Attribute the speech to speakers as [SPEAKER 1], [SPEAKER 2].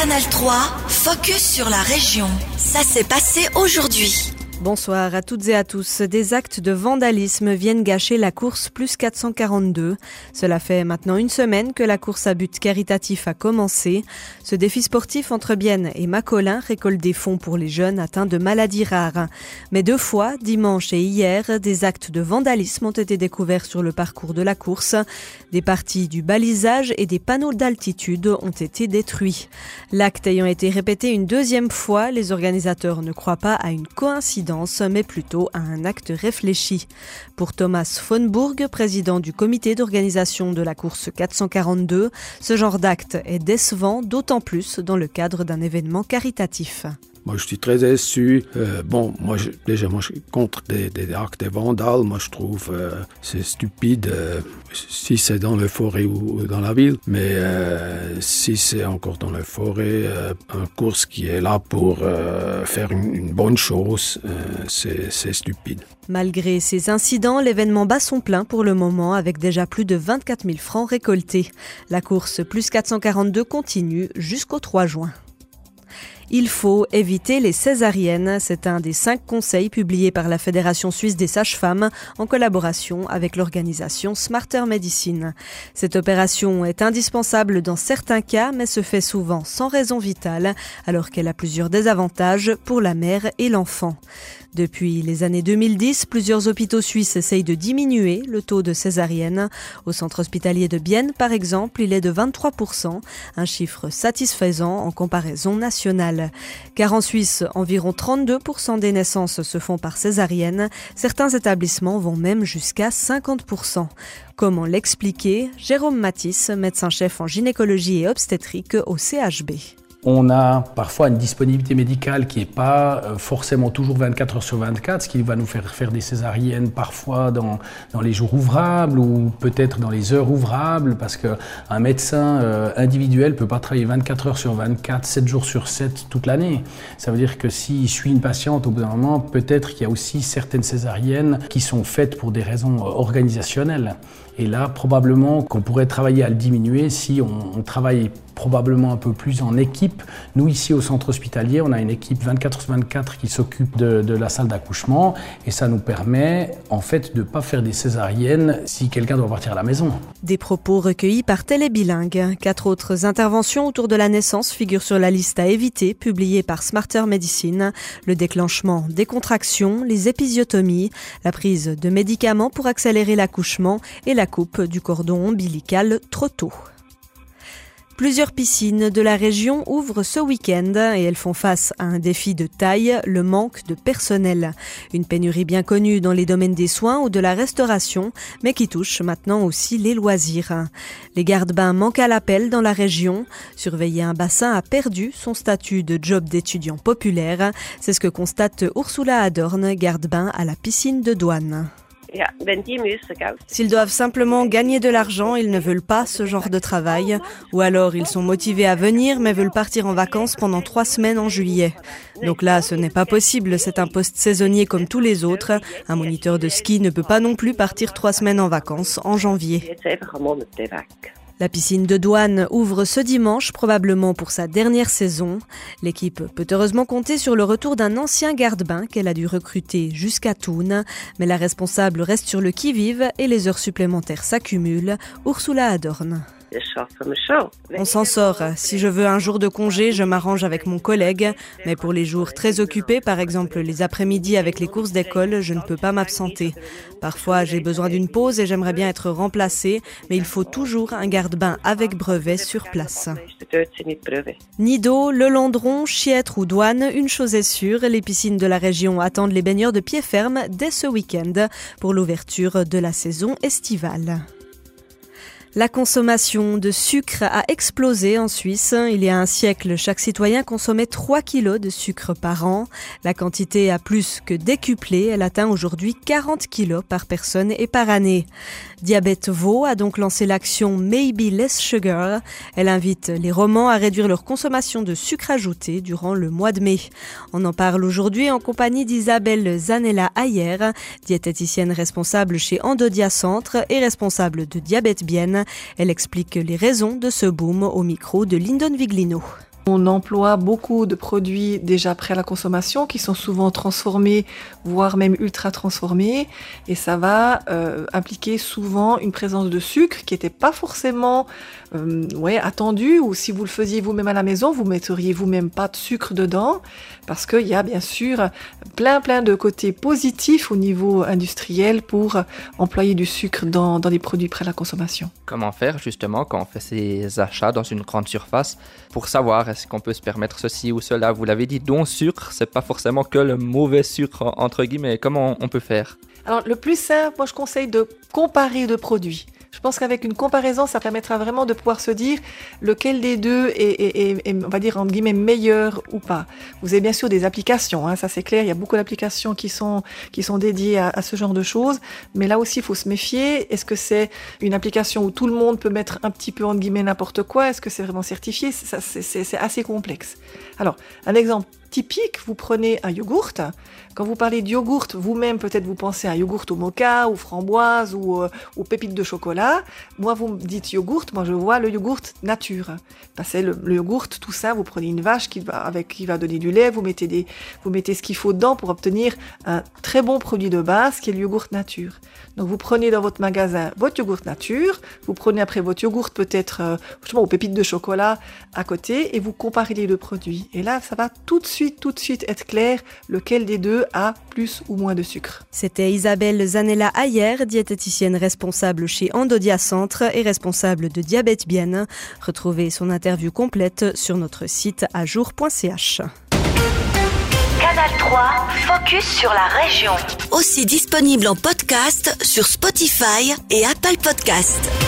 [SPEAKER 1] Canal 3, focus sur la région. Ça s'est passé aujourd'hui.
[SPEAKER 2] Bonsoir à toutes et à tous. Des actes de vandalisme viennent gâcher la course plus 442. Cela fait maintenant une semaine que la course à but caritatif a commencé. Ce défi sportif entre Bienne et Macolin récolte des fonds pour les jeunes atteints de maladies rares. Mais deux fois, dimanche et hier, des actes de vandalisme ont été découverts sur le parcours de la course. Des parties du balisage et des panneaux d'altitude ont été détruits. L'acte ayant été répété une deuxième fois, les organisateurs ne croient pas à une coïncidence mais plutôt à un acte réfléchi. Pour Thomas Fonbourg, président du comité d'organisation de la course 442, ce genre d'acte est décevant, d'autant plus dans le cadre d'un événement caritatif.
[SPEAKER 3] Moi, je suis très déçu. Euh, bon, moi, déjà, moi, je suis contre des, des actes de vandales. Moi, je trouve euh, c'est stupide euh, si c'est dans la forêt ou dans la ville. Mais euh, si c'est encore dans la forêt, un course qui est là pour faire une, une bonne chose, c'est stupide.
[SPEAKER 2] Malgré ces incidents, l'événement bat son plein pour le moment avec déjà plus de 24 000 francs récoltés. La course plus 442 continue jusqu'au 3 juin. Il faut éviter les césariennes. C'est un des cinq conseils publiés par la Fédération suisse des sages-femmes en collaboration avec l'organisation Smarter Medicine. Cette opération est indispensable dans certains cas, mais se fait souvent sans raison vitale, alors qu'elle a plusieurs désavantages pour la mère et l'enfant. Depuis les années 2010, plusieurs hôpitaux suisses essayent de diminuer le taux de césarienne. Au centre hospitalier de Bienne, par exemple, il est de 23%, un chiffre satisfaisant en comparaison nationale. Car en Suisse, environ 32% des naissances se font par césarienne. Certains établissements vont même jusqu'à 50%. Comment l'expliquer? Jérôme Matisse, médecin-chef en gynécologie et obstétrique au CHB.
[SPEAKER 4] On a parfois une disponibilité médicale qui n'est pas euh, forcément toujours 24 heures sur 24, ce qui va nous faire faire des césariennes parfois dans, dans les jours ouvrables ou peut-être dans les heures ouvrables, parce qu'un médecin euh, individuel ne peut pas travailler 24 heures sur 24, 7 jours sur 7 toute l'année. Ça veut dire que s'il suit une patiente au bout d'un moment, peut-être qu'il y a aussi certaines césariennes qui sont faites pour des raisons euh, organisationnelles. Et là, probablement qu'on pourrait travailler à le diminuer si on, on travaille probablement un peu plus en équipe. Nous, ici au centre hospitalier, on a une équipe 24 sur 24 qui s'occupe de, la salle d'accouchement et ça nous permet en fait de ne pas faire des césariennes si quelqu'un doit partir à la maison.
[SPEAKER 2] Des propos recueillis par Télébilingue. Quatre autres interventions autour de la naissance figurent sur la liste à éviter, publiée par Smarter Medicine. Le déclenchement des contractions, les épisiotomies, la prise de médicaments pour accélérer l'accouchement et la coupe du cordon ombilical trop tôt. Plusieurs piscines de la région ouvrent ce week-end et elles font face à un défi de taille, le manque de personnel. Une pénurie bien connue dans les domaines des soins ou de la restauration, mais qui touche maintenant aussi les loisirs. Les gardes-bains manquent à l'appel dans la région. Surveiller un bassin a perdu son statut de job d'étudiant populaire. C'est ce que constate Ursula Adorn, garde-bain à la piscine de douane. S'ils doivent simplement gagner de l'argent, ils ne veulent pas ce genre de travail. Ou alors ils sont motivés à venir mais veulent partir en vacances pendant trois semaines en juillet. Donc là, ce n'est pas possible, c'est un poste saisonnier comme tous les autres. Un moniteur de ski ne peut pas non plus partir trois semaines en vacances en janvier. La piscine de douane ouvre ce dimanche, probablement pour sa dernière saison. L'équipe peut heureusement compter sur le retour d'un ancien garde-bain qu'elle a dû recruter jusqu'à Thun. Mais la responsable reste sur le qui-vive et les heures supplémentaires s'accumulent. Ursula Adorn. On s'en sort. Si je veux un jour de congé, je m'arrange avec mon collègue. Mais pour les jours très occupés, par exemple les après-midi avec les courses d'école, je ne peux pas m'absenter. Parfois, j'ai besoin d'une pause et j'aimerais bien être remplacée, mais il faut toujours un garde-bain avec brevet sur place. Nido, Le Landron, Chiètre ou Douane, une chose est sûre, les piscines de la région attendent les baigneurs de pied ferme dès ce week-end pour l'ouverture de la saison estivale. La consommation de sucre a explosé en Suisse. Il y a un siècle, chaque citoyen consommait 3 kilos de sucre par an. La quantité a plus que décuplé. Elle atteint aujourd'hui 40 kilos par personne et par année. Diabète Vaud a donc lancé l'action Maybe Less Sugar. Elle invite les romans à réduire leur consommation de sucre ajouté durant le mois de mai. On en parle aujourd'hui en compagnie d'Isabelle Zanella Ayer, diététicienne responsable chez Endodia Centre et responsable de Diabète Bienne. Elle explique les raisons de ce boom au micro de Lyndon Viglino.
[SPEAKER 5] On emploie beaucoup de produits déjà prêts à la consommation qui sont souvent transformés, voire même ultra transformés. Et ça va euh, impliquer souvent une présence de sucre qui n'était pas forcément euh, ouais, attendu. Ou si vous le faisiez vous-même à la maison, vous metteriez vous-même pas de sucre dedans. Parce qu'il y a bien sûr plein plein de côtés positifs au niveau industriel pour employer du sucre dans, dans les produits prêts à la consommation.
[SPEAKER 6] Comment faire justement quand on fait ses achats dans une grande surface pour savoir est-ce qu'on peut se permettre ceci ou cela Vous l'avez dit, don sucre, c'est pas forcément que le mauvais sucre entre guillemets. Comment on peut faire?
[SPEAKER 5] Alors le plus simple, moi je conseille de comparer de produits. Je pense qu'avec une comparaison, ça permettra vraiment de pouvoir se dire lequel des deux est, on va dire, entre guillemets, meilleur ou pas. Vous avez bien sûr des applications, hein, ça c'est clair, il y a beaucoup d'applications qui sont, qui sont dédiées à, ce genre de choses, mais là aussi, il faut se méfier. Est-ce que c'est une application où tout le monde peut mettre un petit peu, entre guillemets, n'importe quoi? Est-ce que c'est vraiment certifié? C'est assez complexe. Alors, un exemple typique, vous prenez un yogourt. Quand vous parlez de yogourt, vous-même peut-être vous pensez à yogourt au mocha ou framboise ou euh, aux pépites de chocolat. Moi, vous me dites yogourt, moi je vois le yogourt nature. Parce que le, yogourt, tout ça, vous prenez une vache qui va, avec, qui va donner du lait, vous mettez, des, vous mettez ce qu'il faut dedans pour obtenir un très bon produit de base qui est le yogourt nature. Donc vous prenez dans votre magasin votre yogourt nature, vous prenez après votre yogourt peut-être euh, aux pépites de chocolat à côté et vous comparez les deux produits. Et là, ça va tout de suite tout de suite être clair lequel des deux a plus ou moins de sucre.
[SPEAKER 2] C'était Isabelle Zanella Ayer, diététicienne responsable chez Endodia Centre et responsable de Diabète Bien. Retrouvez son interview complète sur notre site ajour.ch.
[SPEAKER 1] Canal 3, focus sur la région. Aussi disponible en podcast sur Spotify et Apple Podcast.